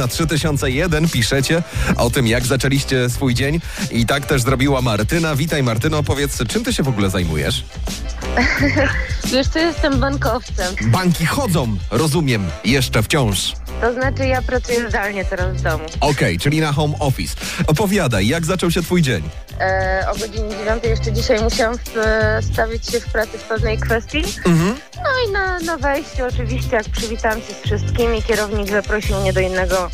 na 3001 piszecie o tym, jak zaczęliście swój dzień. I tak też zrobiła Martyna. Witaj Martyno, powiedz, czym ty się w ogóle zajmujesz? Wiesz co, jestem bankowcem. Banki chodzą, rozumiem, jeszcze wciąż. To znaczy ja pracuję zdalnie teraz w domu. Okej, czyli na home office. Opowiadaj, jak zaczął się twój dzień? E, o godzinie 9 jeszcze dzisiaj musiałam w, stawić się w pracy w pewnej kwestii. Mhm. Na wejściu oczywiście, jak przywitałam się z wszystkimi, kierownik zaprosił mnie do innego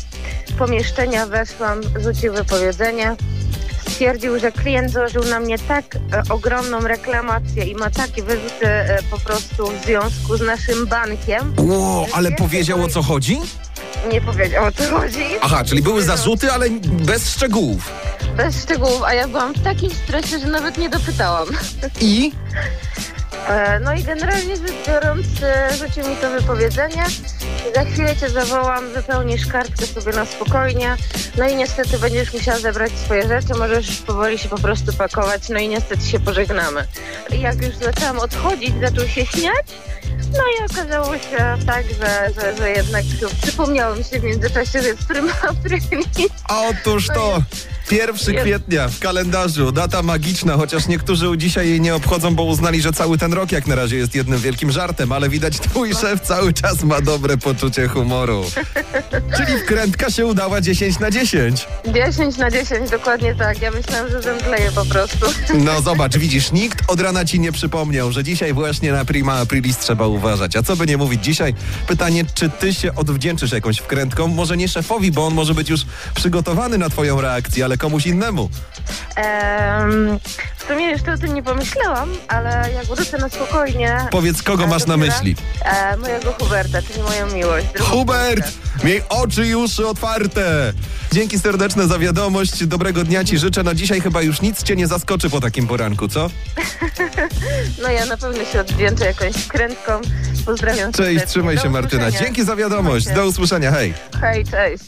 pomieszczenia, weszłam, rzucił wypowiedzenie. Stwierdził, że klient złożył na mnie tak e, ogromną reklamację i ma takie wyrzuty e, po prostu w związku z naszym bankiem. Ło, ale powiedział o co chodzi? Nie powiedział o co chodzi. Aha, czyli były zarzuty, ale bez szczegółów. Bez szczegółów, a ja byłam w takim stresie, że nawet nie dopytałam. I? E, No i generalnie rzecz biorąc, e, rzucił mi to wypowiedzenie. Za chwilę cię zawołam, wypełnisz kartkę sobie na spokojnie. No i niestety będziesz musiała zebrać swoje rzeczy, możesz powoli się po prostu pakować, no i niestety się pożegnamy. I jak już zaczęłam odchodzić, zaczął się śmiać. No i okazało się tak, że, że, że jednak przypomniało mi się w międzyczasie, że jest pryma prymi. Otóż to. 1 Jest. kwietnia w kalendarzu, data magiczna, chociaż niektórzy dzisiaj jej nie obchodzą, bo uznali, że cały ten rok jak na razie jest jednym wielkim żartem, ale widać twój szef cały czas ma dobre poczucie humoru. Czyli wkrętka się udała 10 na 10. 10 na 10, dokładnie tak. Ja myślałam, że zemdleję po prostu. No zobacz, widzisz, nikt od rana ci nie przypomniał, że dzisiaj właśnie na prima aprilis trzeba uważać. A co by nie mówić dzisiaj? Pytanie, czy ty się odwdzięczysz jakąś wkrętką? Może nie szefowi, bo on może być już przygotowany na twoją reakcję, ale komuś innemu. Em, w sumie jeszcze o tym nie pomyślałam, ale jak wrócę na spokojnie... Powiedz, kogo e, masz na myśli? E, mojego Huberta, czyli moją miłość. Hubert! Miej oczy i uszy otwarte! Dzięki serdeczne za wiadomość. Dobrego dnia ci życzę. Na dzisiaj chyba już nic cię nie zaskoczy po takim poranku, co? No ja na pewno się odwdzięczę jakąś wkrętką. Pozdrawiam Cześć, serdecznie. trzymaj Do się Martyna. Dzięki za wiadomość. Do usłyszenia, hej. Hej, cześć.